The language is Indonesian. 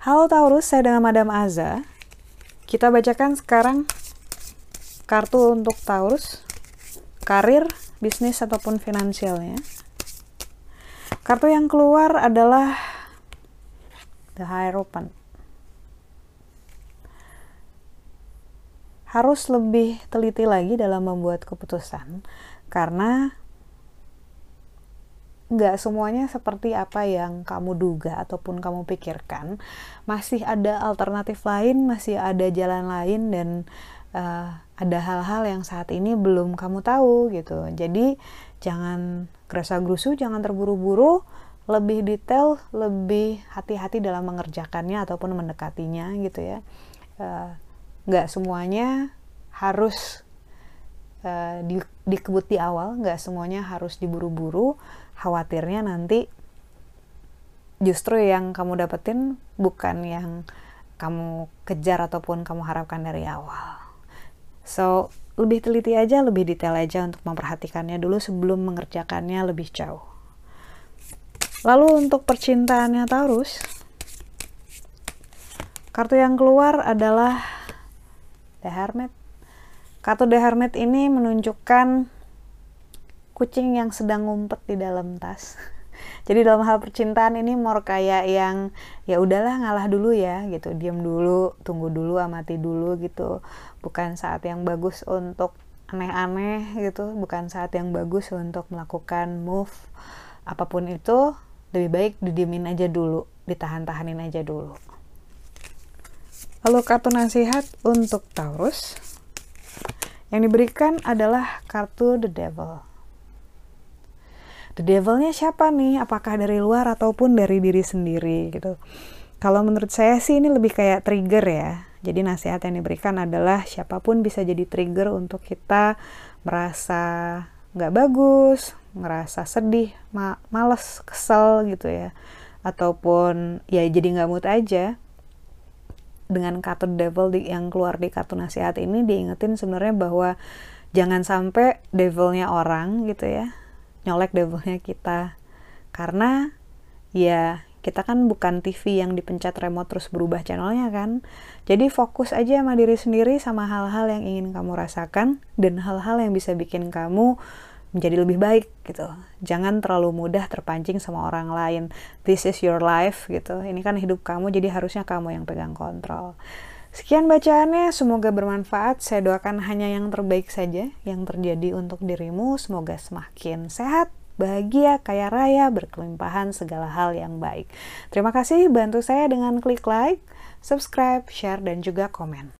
Halo Taurus, saya dengan Madam Aza. Kita bacakan sekarang kartu untuk Taurus, karir, bisnis ataupun finansialnya. Kartu yang keluar adalah The Hierophant. Harus lebih teliti lagi dalam membuat keputusan karena nggak semuanya seperti apa yang kamu duga ataupun kamu pikirkan. Masih ada alternatif lain, masih ada jalan lain dan uh, ada hal-hal yang saat ini belum kamu tahu gitu. Jadi jangan gerasa gerusu, jangan terburu-buru, lebih detail, lebih hati-hati dalam mengerjakannya ataupun mendekatinya gitu ya. Uh, nggak semuanya harus uh, di, dikebut di awal, nggak semuanya harus diburu-buru khawatirnya nanti justru yang kamu dapetin bukan yang kamu kejar ataupun kamu harapkan dari awal. So, lebih teliti aja, lebih detail aja untuk memperhatikannya dulu sebelum mengerjakannya lebih jauh. Lalu untuk percintaannya Taurus, kartu yang keluar adalah The Hermit. Kartu The Hermit ini menunjukkan kucing yang sedang ngumpet di dalam tas. Jadi dalam hal percintaan ini more kayak yang ya udahlah ngalah dulu ya gitu, diam dulu, tunggu dulu, amati dulu gitu. Bukan saat yang bagus untuk aneh-aneh gitu, bukan saat yang bagus untuk melakukan move apa pun itu, lebih baik didiemin aja dulu, ditahan-tahanin aja dulu. Lalu kartu nasihat untuk Taurus. Yang diberikan adalah kartu The Devil. The devilnya siapa nih? Apakah dari luar ataupun dari diri sendiri gitu. Kalau menurut saya sih ini lebih kayak trigger ya. Jadi nasihat yang diberikan adalah siapa pun bisa jadi trigger untuk kita merasa nggak bagus ngerasa sedih ma males kesel gitu ya. Ataupun ya jadi nggak mood aja dengan kartu devil di, yang keluar di kartu nasihat ini diingetin sebenarnya bahwa jangan sampai devilnya orang gitu ya nyolek devilnya kita. Karena ya kita kan bukan TV yang dipencet remote terus berubah channelnya kan. Jadi fokus aja sama diri sendiri sama hal-hal yang ingin kamu rasakan dan hal-hal yang bisa bikin kamu menjadi lebih baik gitu. Jangan terlalu mudah terpancing sama orang lain. This is your life gitu. Ini kan hidup kamu jadi harusnya kamu yang pegang kontrol. Sekian bacaannya, semoga bermanfaat. Saya doakan hanya yang terbaik saja yang terjadi untuk dirimu. Semoga semakin sehat, bahagia, kaya raya, berkelimpahan segala hal yang baik. Terima kasih bantu saya dengan klik like, subscribe, share dan juga komen.